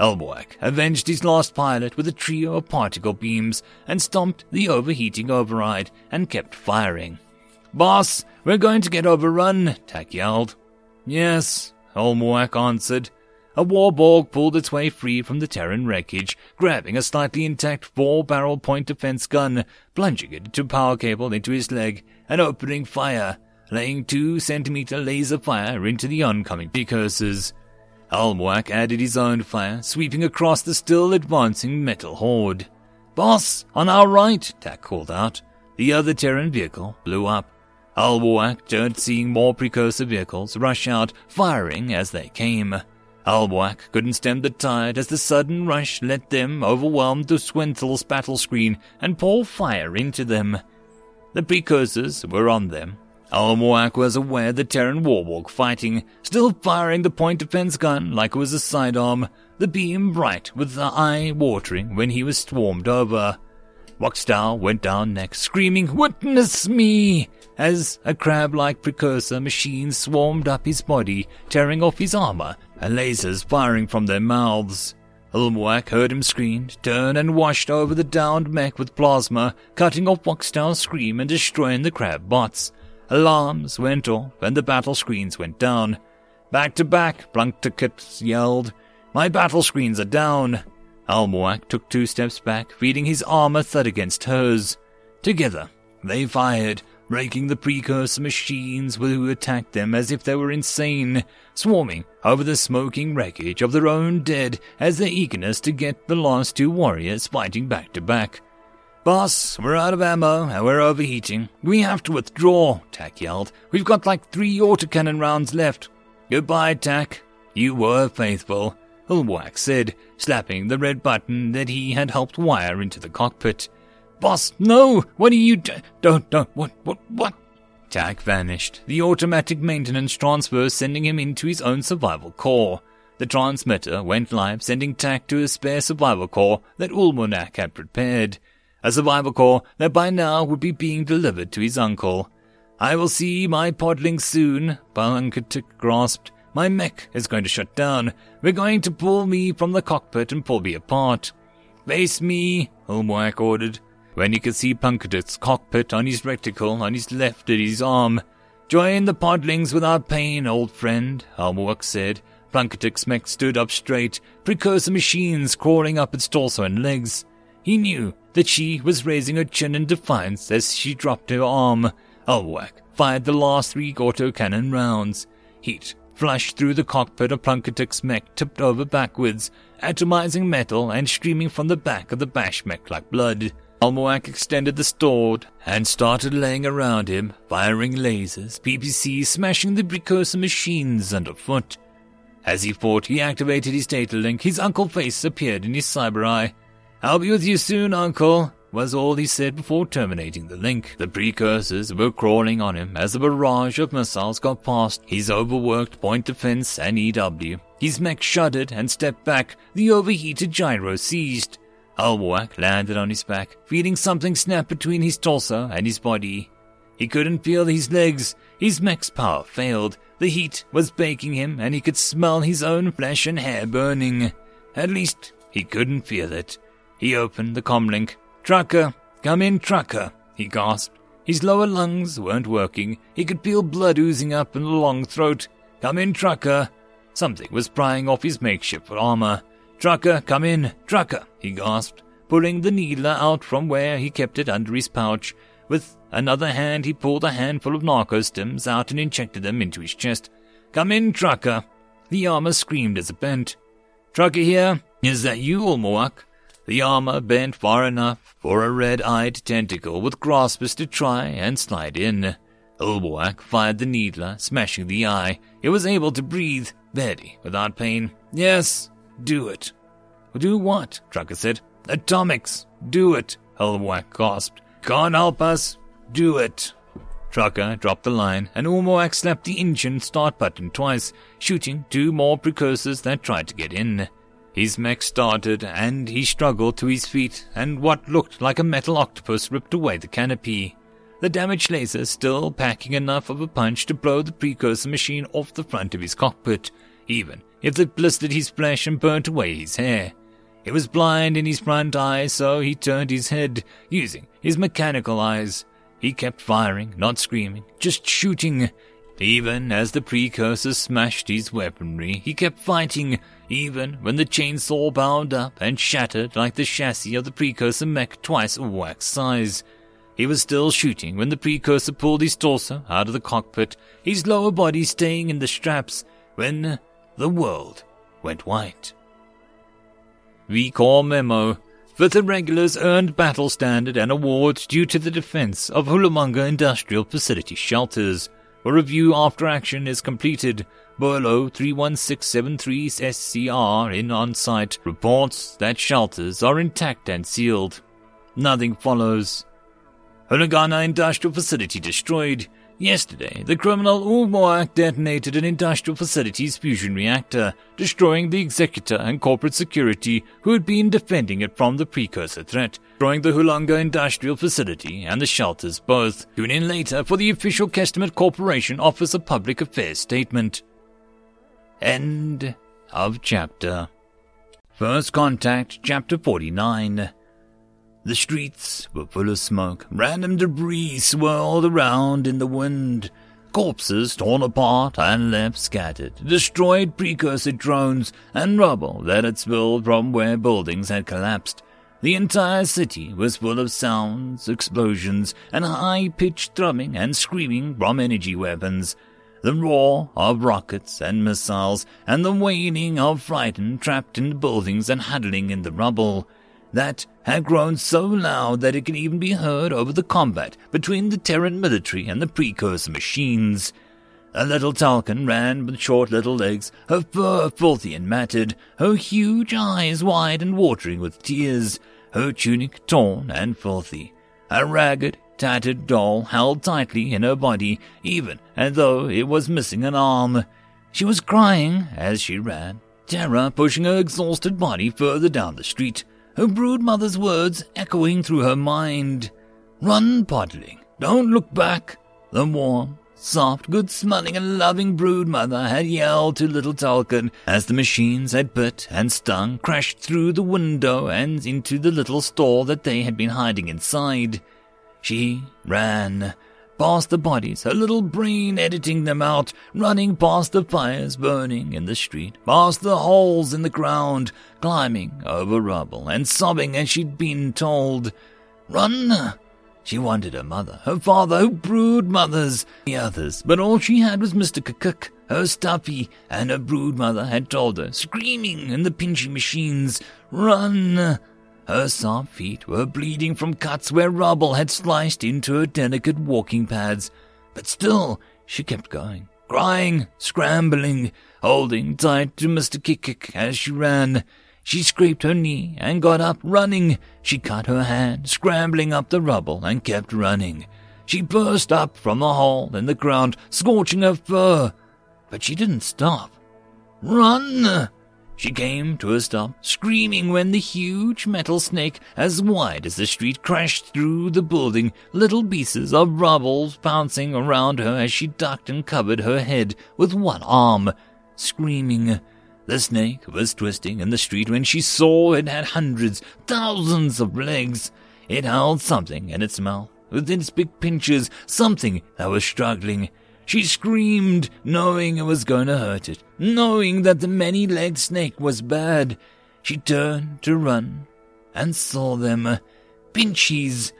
A: Ulmoak avenged his lost pilot with a trio of particle beams and stomped the overheating override and kept firing. Boss, we're going to get overrun, Tak yelled. Yes, Ulmoak answered. A warborg pulled its way free from the Terran wreckage, grabbing a slightly intact four-barrel point defense gun, plunging it to power cable into his leg, and opening fire, laying two-centimeter laser fire into the oncoming precursors. Ulmoak added his own fire, sweeping across the still advancing metal horde. Boss, on our right, Tak called out. The other Terran vehicle blew up. Ulmoak turned seeing more precursor vehicles rush out, firing as they came. Ulmoak couldn't stem the tide as the sudden rush let them overwhelm the Swenthel's battle screen and pour fire into them. The precursors were on them. Ulmoak was aware the Terran Warwalk fighting, still firing the point defense gun like it was a sidearm, the beam bright with the eye watering when he was swarmed over. Wachstal went down next, screaming, Witness me! as a crab like precursor machine swarmed up his body, tearing off his armor, and lasers firing from their mouths. Ulmoak heard him scream, turned and washed over the downed mech with plasma, cutting off Wachstal's scream and destroying the crab bots. Alarms went off and the battle screens went down. Back to back, Plunketickets yelled. My battle screens are down. Ulmoak took two steps back, feeling his armor thud against hers. Together, they fired, raking the precursor machines who attacked them as if they were insane, swarming over the smoking wreckage of their own dead as their eagerness to get the last two warriors fighting back to back. Boss, we're out of ammo and we're overheating. We have to withdraw, Tak yelled. We've got like three autocannon rounds left. Goodbye, Tak. You were faithful. Ulmoak said, slapping the red button that he had helped wire into the cockpit. Boss, no! What are you do- Don't, don't, what, what, what? Tak vanished, the automatic maintenance transfer sending him into his own survival core. The transmitter went live, sending Tak to a spare survival core that Ulmoak had prepared. A survival core that by now would be being delivered to his uncle. I will see my podling soon, Balunkatuk grasped. My mech is going to shut down. We're going to pull me from the cockpit and pull me apart. Face me, Ulmoak ordered, when he could see Punketuk's cockpit on his reticle on his left at his arm. Join the podlings without pain, old friend, Ulmoak said. Punketuk's mech stood up straight, precursor machines crawling up its torso and legs. He knew that she was raising her chin in defiance as she dropped her arm. Ulmoak fired the last three autocannon rounds. Heat flashed through the cockpit of Plunketuk's mech tipped over backwards, atomizing metal and streaming from the back of the Bashmek like blood. Ulmoak extended the sword and started laying around him, firing lasers, PPCs, smashing the precursor machines underfoot. As he fought, he activated his data link. His uncle face appeared in his cyber eye. I'll be with you soon, uncle, was all he said before terminating the link. The precursors were crawling on him as a barrage of missiles got past his overworked point defense and EW. His mech shuddered and stepped back, the overheated gyro seized. Ulmoak landed on his back, feeling something snap between his torso and his body. He couldn't feel his legs. His mech's power failed. The heat was baking him, and he could smell his own flesh and hair burning. At least, he couldn't feel it. He opened the comlink. Trucker, come in, trucker, he gasped. His lower lungs weren't working. He could feel blood oozing up in the long throat. Come in, trucker. Something was prying off his makeshift armor. Trucker, come in, trucker, he gasped, pulling the needler out from where he kept it under his pouch. With another hand, he pulled a handful of narco stims out and injected them into his chest. Come in, trucker. The armor screamed as it bent. Trucker here, is that you, Ulmoak? The armor bent far enough for a red-eyed tentacle with graspers to try and slide in. Ulmoak fired the needler, smashing the eye. It was able to breathe, barely, without pain. Yes, do it. Do what? Trucker said. Atomics. Do it. Ulmoak gasped. Can't help us. Do it. Trucker dropped the line, and Ulmoak slapped the engine start button twice, shooting two more precursors that tried to get in. His mech started, and he struggled to his feet, and what looked like a metal octopus ripped away the canopy. The damaged laser still packing enough of a punch to blow the precursor machine off the front of his cockpit, even if it blistered his flesh and burnt away his hair. He was blind in his front eye, so he turned his head, using his mechanical eyes. He kept firing, not screaming, just shooting. Even as the precursor smashed his weaponry, he kept fighting, even when the chainsaw bound up and shattered like the chassis of the precursor mech twice a wax size. He was still shooting when the precursor pulled his torso out of the cockpit, his lower body staying in the straps, when the world went white. VCOR memo. Fifth regulars earned battle standard and awards due to the defense of Hulamunga Industrial Facility shelters. A review after action is completed. Burlow 31673SCR in on site reports that shelters are intact and sealed. Nothing follows. Hulagana industrial facility destroyed. Yesterday, the criminal Ulmoak detonated an industrial facility's fusion reactor, destroying the executor and corporate security who had been defending it from the precursor threat, destroying the Hulunga industrial facility and the shelters both. Tune in later for the official Kestimate Corporation Office of Public Affairs statement. End of chapter. First Contact, Chapter 49. The streets were full of smoke. Random debris swirled around in the wind. Corpses torn apart and left scattered. Destroyed precursor drones and rubble that had spilled from where buildings had collapsed. The entire city was full of sounds, explosions, and high-pitched thrumming and screaming from energy weapons. The roar of rockets and missiles, and the wailing of frightened trapped in the buildings and huddling in the rubble that had grown so loud that it could even be heard over the combat between the Terran military and the precursor machines. A little Telkan ran with short little legs, her fur filthy and matted, her huge eyes wide and watering with tears, her tunic torn and filthy. A ragged, tattered doll held tightly in her body, even as though it was missing an arm. She was crying as she ran, terror pushing her exhausted body further down the street her brood mother's words echoing through her mind. Run, podling, don't look back. The warm, soft, good smelling and loving brood mother had yelled to little Telkan as the machines had bit and stung, crashed through the window and into the little store that they had been hiding inside. She ran, past the bodies, her little brain editing them out, running past the fires burning in the street, past the holes in the ground, climbing over rubble, and sobbing as she'd been told. Run! She wanted her mother, her father, her brood mothers, the others, but all she had was Mr. Cook, her stuffy, and her brood mother had told her, screaming in the pinching machines, Run! Her soft feet were bleeding from cuts where rubble had sliced into her delicate walking pads, but still she kept going, crying, scrambling, holding tight to Mr. Kikik as she ran. She scraped her knee and got up running. She cut her hand, scrambling up the rubble, and kept running. She burst up from the hole in the ground, scorching her fur. But she didn't stop. Run! She came to a stop, screaming when the huge metal snake, as wide as the street, crashed through the building, little pieces of rubble bouncing around her as she ducked and covered her head with one arm, screaming. The snake was twisting in the street when she saw it had hundreds, thousands of legs. It held something in its mouth, with its big pinchers, something that was struggling. She screamed, knowing it was going to hurt it, knowing that the many legged snake was bad. She turned to run and saw them. Uh, pinchies.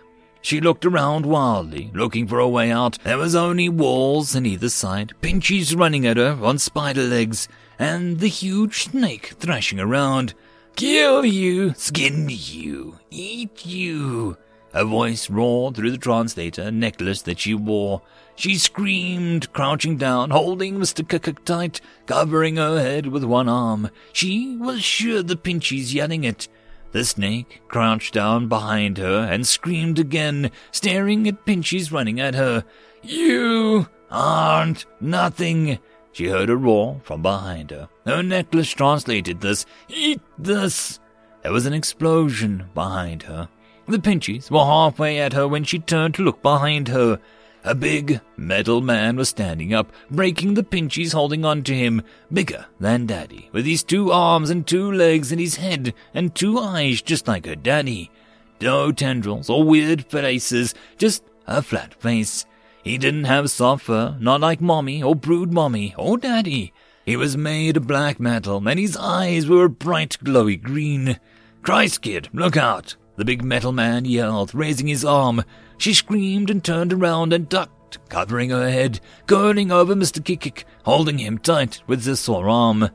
A: She looked around wildly, looking for a way out. There was only walls on either side, Pinchies running at her on spider legs, and the huge snake thrashing around. Kill you, skin you, eat you. A voice roared through the translator necklace that she wore. She screamed, crouching down, holding Mr. Cook tight, covering her head with one arm. She was sure the Pinchies yelling it. The snake crouched down behind her and screamed again, staring at Pinchies running at her. You aren't nothing. She heard a roar from behind her. Her necklace translated this. Eat this. There was an explosion behind her. The Pinchies were halfway at her when she turned to look behind her. A big metal man was standing up, breaking the pinchies holding on to him, bigger than Daddy, with his two arms and two legs and his head and two eyes just like her daddy. No tendrils or weird faces, just a flat face. He didn't have soft fur, not like Mommy or Brood Mommy or Daddy. He was made of black metal, and his eyes were a bright, glowy green. Christ, kid, look out! The big metal man yelled, raising his arm. She screamed and turned around and ducked, covering her head, curling over Mr. Kikik, holding him tight with the sore arm.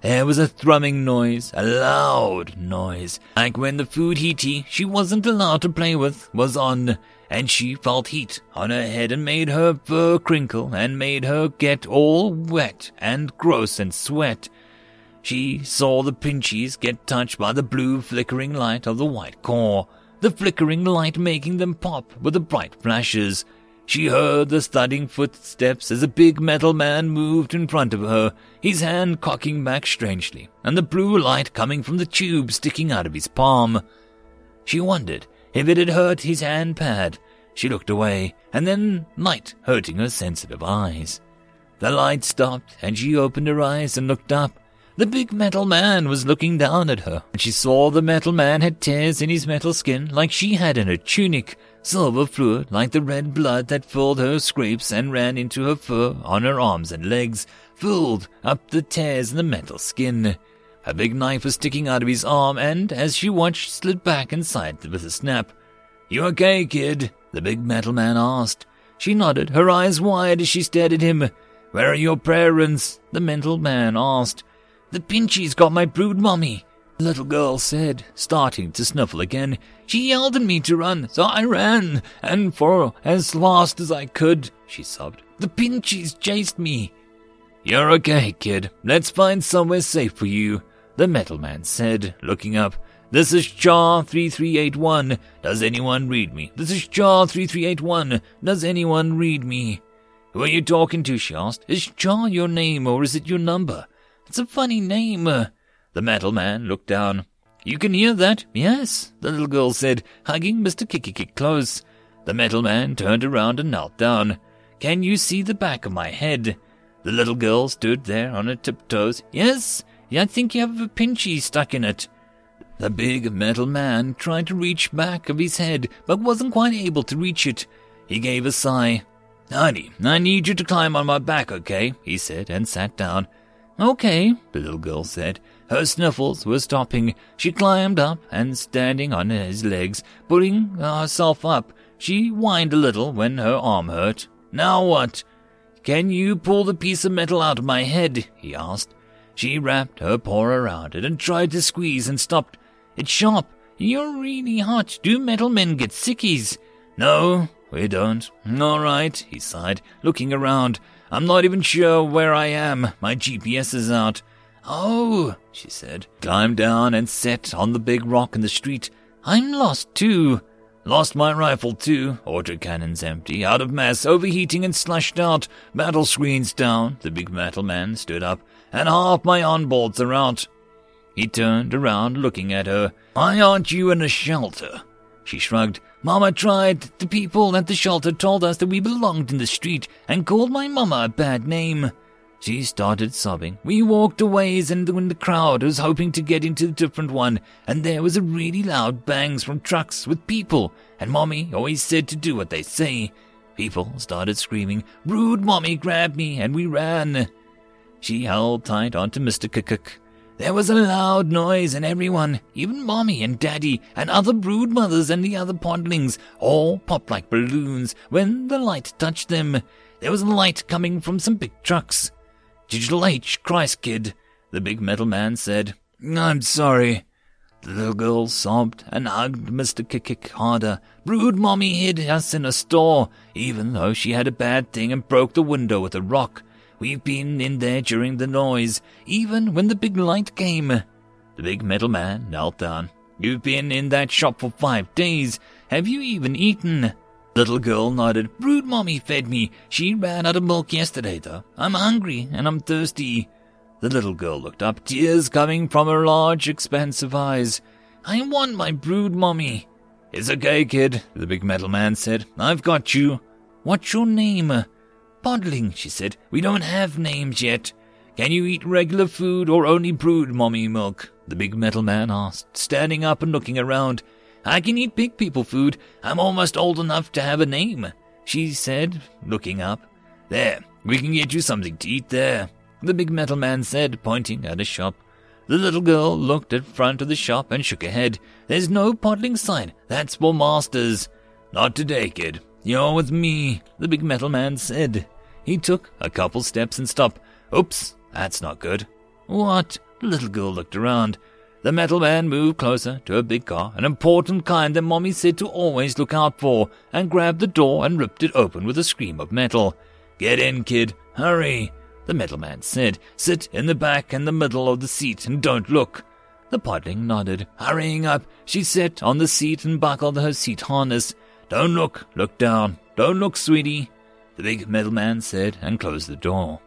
A: There was a thrumming noise, a loud noise, like when the food heaty she wasn't allowed to play with was on, and she felt heat on her head and made her fur crinkle and made her get all wet and gross and sweat. She saw the pinchies get touched by the blue flickering light of the white core, the flickering light making them pop with the bright flashes. She heard the thudding footsteps as a big metal man moved in front of her, his hand cocking back strangely, and the blue light coming from the tube sticking out of his palm. She wondered if it had hurt his hand pad. She looked away, and then light hurting her sensitive eyes. The light stopped, and she opened her eyes and looked up. The big metal man was looking down at her, and she saw the metal man had tears in his metal skin like she had in her tunic, silver fluid like the red blood that filled her scrapes and ran into her fur on her arms and legs, filled up the tears in the metal skin. A big knife was sticking out of his arm, and as she watched, slid back inside with a snap. You okay, kid? The big metal man asked. She nodded, her eyes wide as she stared at him. Where are your parents? The metal man asked. The Pinchy's got my brood mommy, the little girl said, starting to snuffle again. She yelled at me to run, so I ran, and for as fast as I could, she sobbed. The Pinchies chased me. You're okay, kid. Let's find somewhere safe for you, the metal man said, looking up. This is Char 3381. Does anyone read me? This is Char 3381. Does anyone read me? Who are you talking to? she asked. Is Char your name or is it your number? It's a funny name. Uh, the metal man looked down. You can hear that? Yes, the little girl said, hugging Mr. Kicky close. The metal man turned around and knelt down. Can you see the back of my head? The little girl stood there on her tiptoes. Yes, I think you have a pinchy stuck in it. The big metal man tried to reach back of his head, but wasn't quite able to reach it. He gave a sigh. Honey, I need you to climb on my back, okay? he said, and sat down. Okay, the little girl said. Her sniffles were stopping. She climbed up, and standing on his legs, putting herself up, she whined a little when her arm hurt. Now what? Can you pull the piece of metal out of my head? he asked. She wrapped her paw around it and tried to squeeze and stopped. It's sharp. You're really hot. Do metal men get sickies? No, we don't. All right, he sighed, looking around. I'm not even sure where I am. My GPS is out. Oh, she said. Climbed down and sat on the big rock in the street. I'm lost too. Lost my rifle too. Autocannons empty, out of mass, overheating and slashed out. Battle screens down. The big metal man stood up, and half my onboards are out. He turned around, looking at her. Why aren't you in a shelter? She shrugged. Mama tried. The people at the shelter told us that we belonged in the street and called my mama a bad name. She started sobbing. We walked a ways and the crowd was hoping to get into a different one, and there was a really loud bangs from trucks with people, and Mommy always said to do what they say. People started screaming, Rude Mommy grabbed me, and we ran. She held tight onto Mr. Cook. There was a loud noise, and everyone, even Mommy and Daddy, and other brood mothers and the other podlings, all popped like balloons when the light touched them. There was light coming from some big trucks. Digital H, Christ, kid, the big metal man said. I'm sorry. The little girl sobbed and hugged Mr. Kikik harder. Brood Mommy hid us in a store, even though she had a bad thing and broke the window with a rock. We've been in there during the noise, even when the big light came. The big metal man knelt down. You've been in that shop for five days. Have you even eaten? Little girl nodded. Brood mommy fed me. She ran out of milk yesterday, though. I'm hungry and I'm thirsty. The little girl looked up, tears coming from her large, expansive eyes. I want my brood mommy. It's okay, kid, the big metal man said. I've got you. What's your name? Podling, she said. We don't have names yet. Can you eat regular food or only brood mommy milk? The big metal man asked, standing up and looking around. I can eat big people food. I'm almost old enough to have a name, she said, looking up. There, we can get you something to eat there, the big metal man said, pointing at a shop. The little girl looked at front of the shop and shook her head. There's no Podling sign. That's for masters. Not today, kid. You're with me, the big metal man said. He took a couple steps and stopped. Oops, that's not good. What? The little girl looked around. The metal man moved closer to a big car, an important kind that Mommy said to always look out for, and grabbed the door and ripped it open with a scream of metal. Get in, kid. Hurry. The metal man said, Sit in the back and the middle of the seat and don't look. The podling nodded. Hurrying up, she sat on the seat and buckled her seat harness. Don't look, look down. Don't look, sweetie, the big metal man said and closed the door.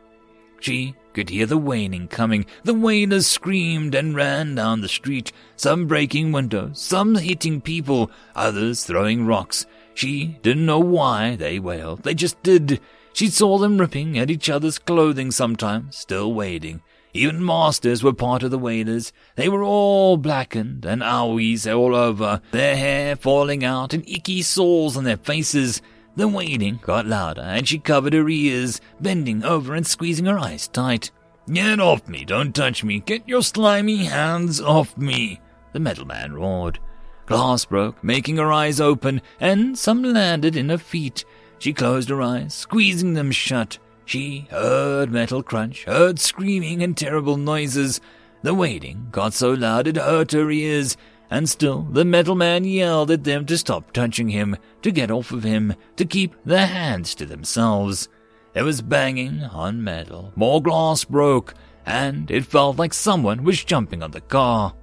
A: She could hear the wailing coming. The wailers screamed and ran down the street, some breaking windows, some hitting people, others throwing rocks. She didn't know why they wailed. They just did. She saw them ripping at each other's clothing sometimes, still waiting. Even masters were part of the wailers. They were all blackened and owies all over, their hair falling out and icky sores on their faces. The wailing got louder, and she covered her ears, bending over and squeezing her eyes tight. Get off me, don't touch me, get your slimy hands off me, the metal man roared. Glass broke, making her eyes open, and some landed in her feet. She closed her eyes, squeezing them shut. She heard metal crunch, heard screaming and terrible noises. The wailing got so loud it hurt her ears, and still the metal man yelled at them to stop touching him, to get off of him, to keep their hands to themselves. There was banging on metal, more glass broke, and it felt like someone was jumping on the car.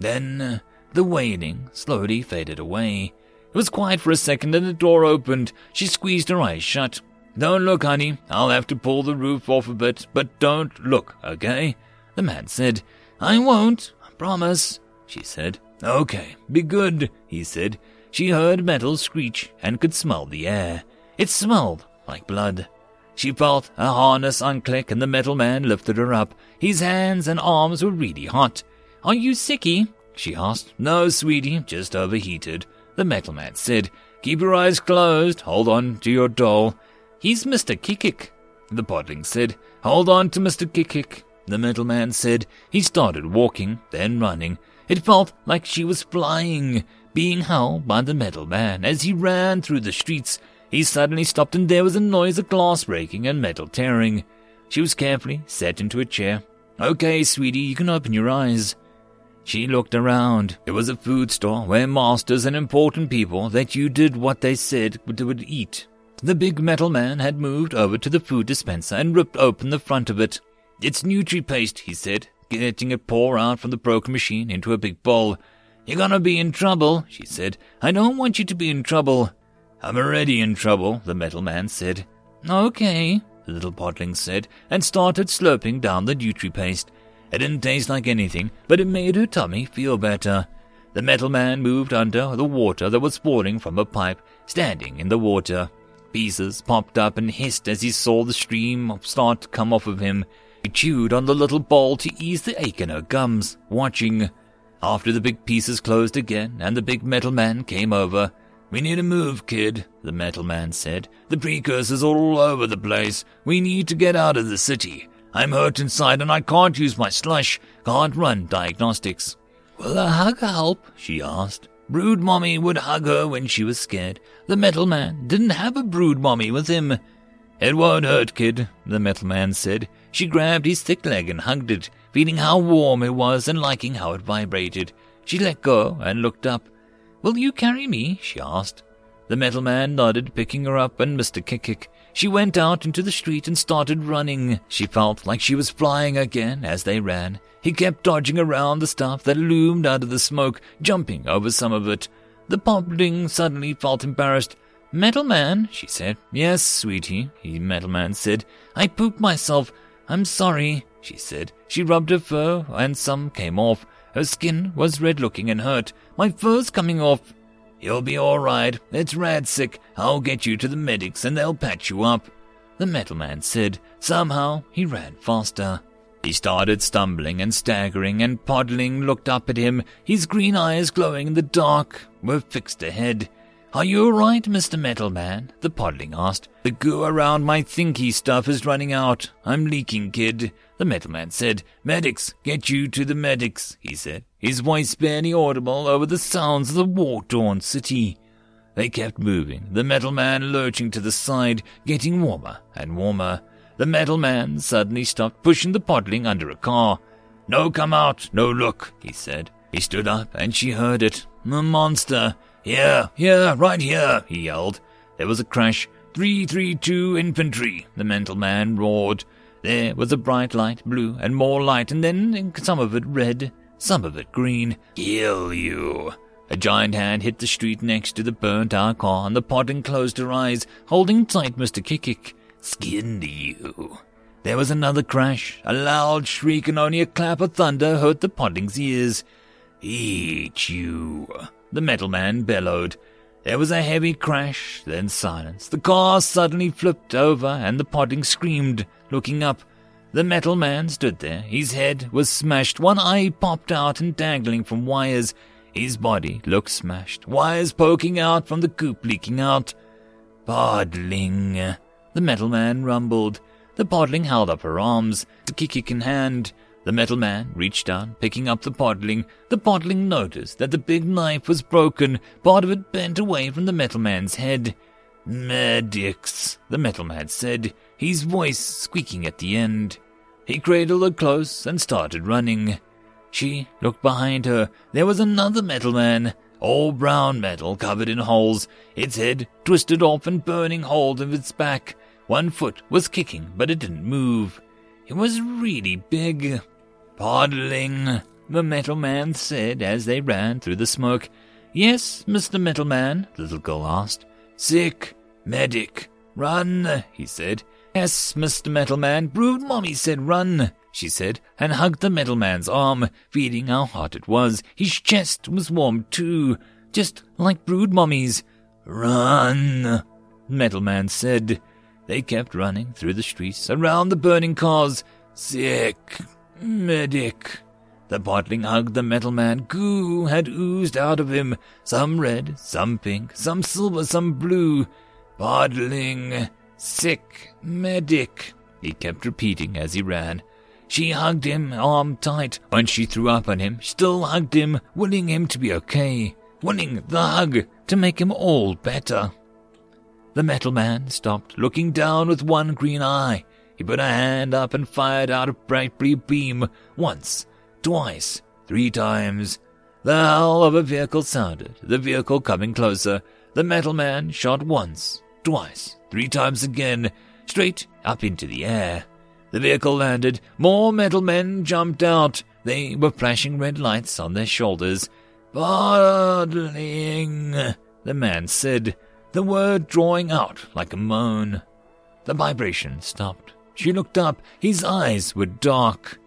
A: Then uh, the wailing slowly faded away. It was quiet for a second and the door opened. She squeezed her eyes shut. Don't look, honey. I'll have to pull the roof off a bit, but don't look, okay? The man said. I won't, I promise she said. Okay, be good, he said. She heard metal screech and could smell the air. It smelled like blood. She felt a harness unclick and the metal man lifted her up. His hands and arms were really hot. Are you sicky? she asked. No, sweetie, just overheated. The metal man said. Keep your eyes closed. Hold on to your doll. He's Mr. Kikik. The podling said. Hold on to Mr. Kikik. The metal man said. He started walking, then running. It felt like she was flying, being held by the metal man. As he ran through the streets, he suddenly stopped and there was a noise of glass breaking and metal tearing. She was carefully set into a chair. Okay, sweetie, you can open your eyes. She looked around. It was a food store where masters and important people that you did what they said would eat. The big metal man had moved over to the food dispenser and ripped open the front of it. It's Nutri-Paste, he said getting a pour out from the broken machine into a big bowl. You're gonna be in trouble, she said. I don't want you to be in trouble. I'm already in trouble, the metal man said. Okay, the little podling said, and started slurping down the Nutri-Paste. It didn't taste like anything, but it made her tummy feel better. The metal man moved under the water that was pouring from a pipe, standing in the water. Pieces popped up and hissed as he saw the stream start to come off of him. He chewed on the little ball to ease the ache in her gums, watching. After the big pieces closed again and the big metal man came over, We need to move, kid, the metal man said. The precursors all over the place. We need to get out of the city. I'm hurt inside and I can't use my slush, can't run diagnostics. Will a hug help? she asked. Brood mommy would hug her when she was scared. The metal man didn't have a brood mommy with him. It won't hurt, kid, the metal man said. She grabbed his thick leg and hugged it, feeling how warm it was and liking how it vibrated. She let go and looked up. Will you carry me? she asked. The metal man nodded, picking her up, and Mr. Kikik. She went out into the street and started running. She felt like she was flying again as they ran. He kept dodging around the stuff that loomed out of the smoke, jumping over some of it. The podling suddenly felt embarrassed. Metal man, she said. Yes, sweetie, he metal man said. I pooped myself. I'm sorry, she said. She rubbed her fur, and some came off. Her skin was red looking and hurt. My fur's coming off. You'll be all right. It's rad sick. I'll get you to the medics and they'll patch you up. The metal man said. Somehow he ran faster. He started stumbling and staggering, and Podling looked up at him. His green eyes, glowing in the dark, were fixed ahead. Are you all right, Mr. Metalman? The podling asked. The goo around my thinky stuff is running out. I'm leaking, kid. The metalman said. Medics, get you to the medics, he said, his voice barely audible over the sounds of the war-torn city. They kept moving, the metalman lurching to the side, getting warmer and warmer. The metalman suddenly stopped pushing the podling under a car. No come out, no look, he said. He stood up and she heard it. The monster. Here, here, right here, he yelled. There was a crash. 332 infantry, the mental man roared. There was a bright light, blue, and more light, and then some of it red, some of it green. Kill you. A giant hand hit the street next to the burnt car, and the Podling closed her eyes, holding tight Mr. Kick. Skinned you. There was another crash. A loud shriek and only a clap of thunder hurt the Podling's ears. Eat you. The metal man bellowed. There was a heavy crash, then silence. The car suddenly flipped over and the Podling screamed, looking up. The metal man stood there. His head was smashed. One eye popped out and dangling from wires. His body looked smashed. Wires poking out from the coop leaking out. Podling. The metal man rumbled. The Podling held up her arms, the kick in hand. The metal man reached down, picking up the Podling. The Podling noticed that the big knife was broken, part of it bent away from the metal man's head. Medics, the metal man said, his voice squeaking at the end. He cradled her close and started running. She looked behind her. There was another metal man, all brown metal covered in holes, its head twisted off and burning hold of its back. One foot was kicking, but it didn't move. It was really big. Podling, the metal man said as they ran through the smoke. Yes, Mr. Metal Man, the little girl asked. Sick. Medic. Run, he said. Yes, Mr. Metal Man, Brood Mommy said run, she said, and hugged the metal man's arm, feeling how hot it was. His chest was warm too, just like Brood Mommy's. Run, Metal Man said. They kept running through the streets, around the burning cars. Sick. Medic. The Podling hugged the metal man. Goo had oozed out of him, some red, some pink, some silver, some blue. Podling. Sick. Medic. He kept repeating as he ran. She hugged him, arm tight. When she threw up on him, still hugged him, willing him to be okay, wanting the hug to make him all better. The metal man stopped, looking down with one green eye. He put a hand up and fired out a bright blue beam once, twice, three times. The howl of a vehicle sounded, the vehicle coming closer. The metal man shot once, twice, three times again, straight up into the air. The vehicle landed. More metal men jumped out. They were flashing red lights on their shoulders. Podling, the man said, the word drawing out like a moan. The vibration stopped. She looked up. His eyes were dark.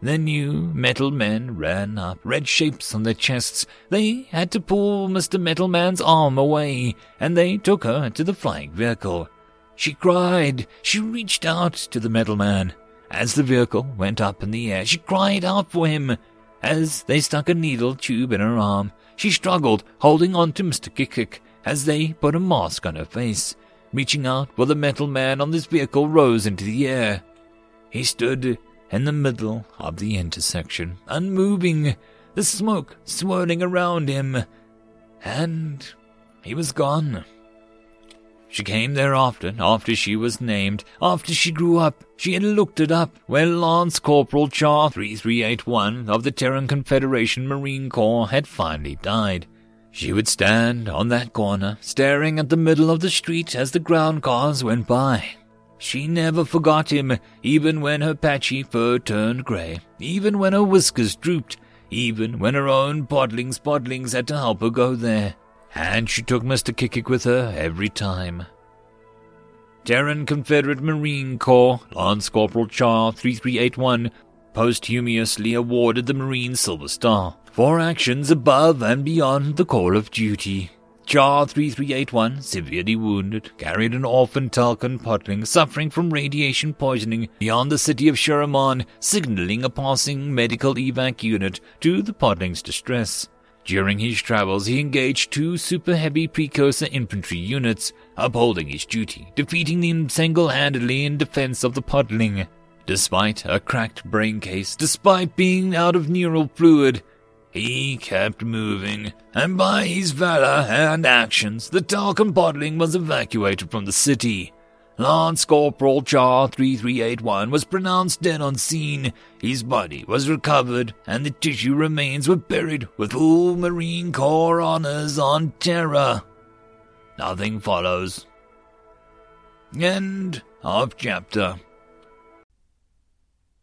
A: The new metal men ran up, red shapes on their chests. They had to pull Mr. Metal Man's arm away, and they took her to the flying vehicle. She cried. She reached out to the metal man. As the vehicle went up in the air, she cried out for him. As they stuck a needle tube in her arm, she struggled, holding on to Mr. Kick as they put a mask on her face. Reaching out for the metal man on this vehicle rose into the air. He stood in the middle of the intersection, unmoving, the smoke swirling around him, and he was gone. She came there often, after she was named, after she grew up. She had looked it up, where Lance Corporal Char 3381 of the Terran Confederation Marine Corps had finally died. She would stand on that corner, staring at the middle of the street as the ground cars went by. She never forgot him, even when her patchy fur turned grey, even when her whiskers drooped, even when her own podlings podlings had to help her go there. And she took Mr. Kick with her every time. Terran Confederate Marine Corps, Lance Corporal Char 3381, posthumously awarded the Marine Silver Star for actions above and beyond the call of duty. Char 3381, severely wounded, carried an orphan Telkan Podling suffering from radiation poisoning beyond the city of Shuraman, signaling a passing medical evac unit to the Podling's distress. During his travels, he engaged two super heavy precursor infantry units, upholding his duty, defeating them single handedly in defense of the Podling. Despite a cracked brain case, despite being out of neural fluid, he kept moving, and by his valor and actions, the Telkan Podling was evacuated from the city. Lance Corporal Char 3381 was pronounced dead on scene. His body was recovered, and the tissue remains were buried with full Marine Corps honors on Terra. Nothing follows. End of chapter.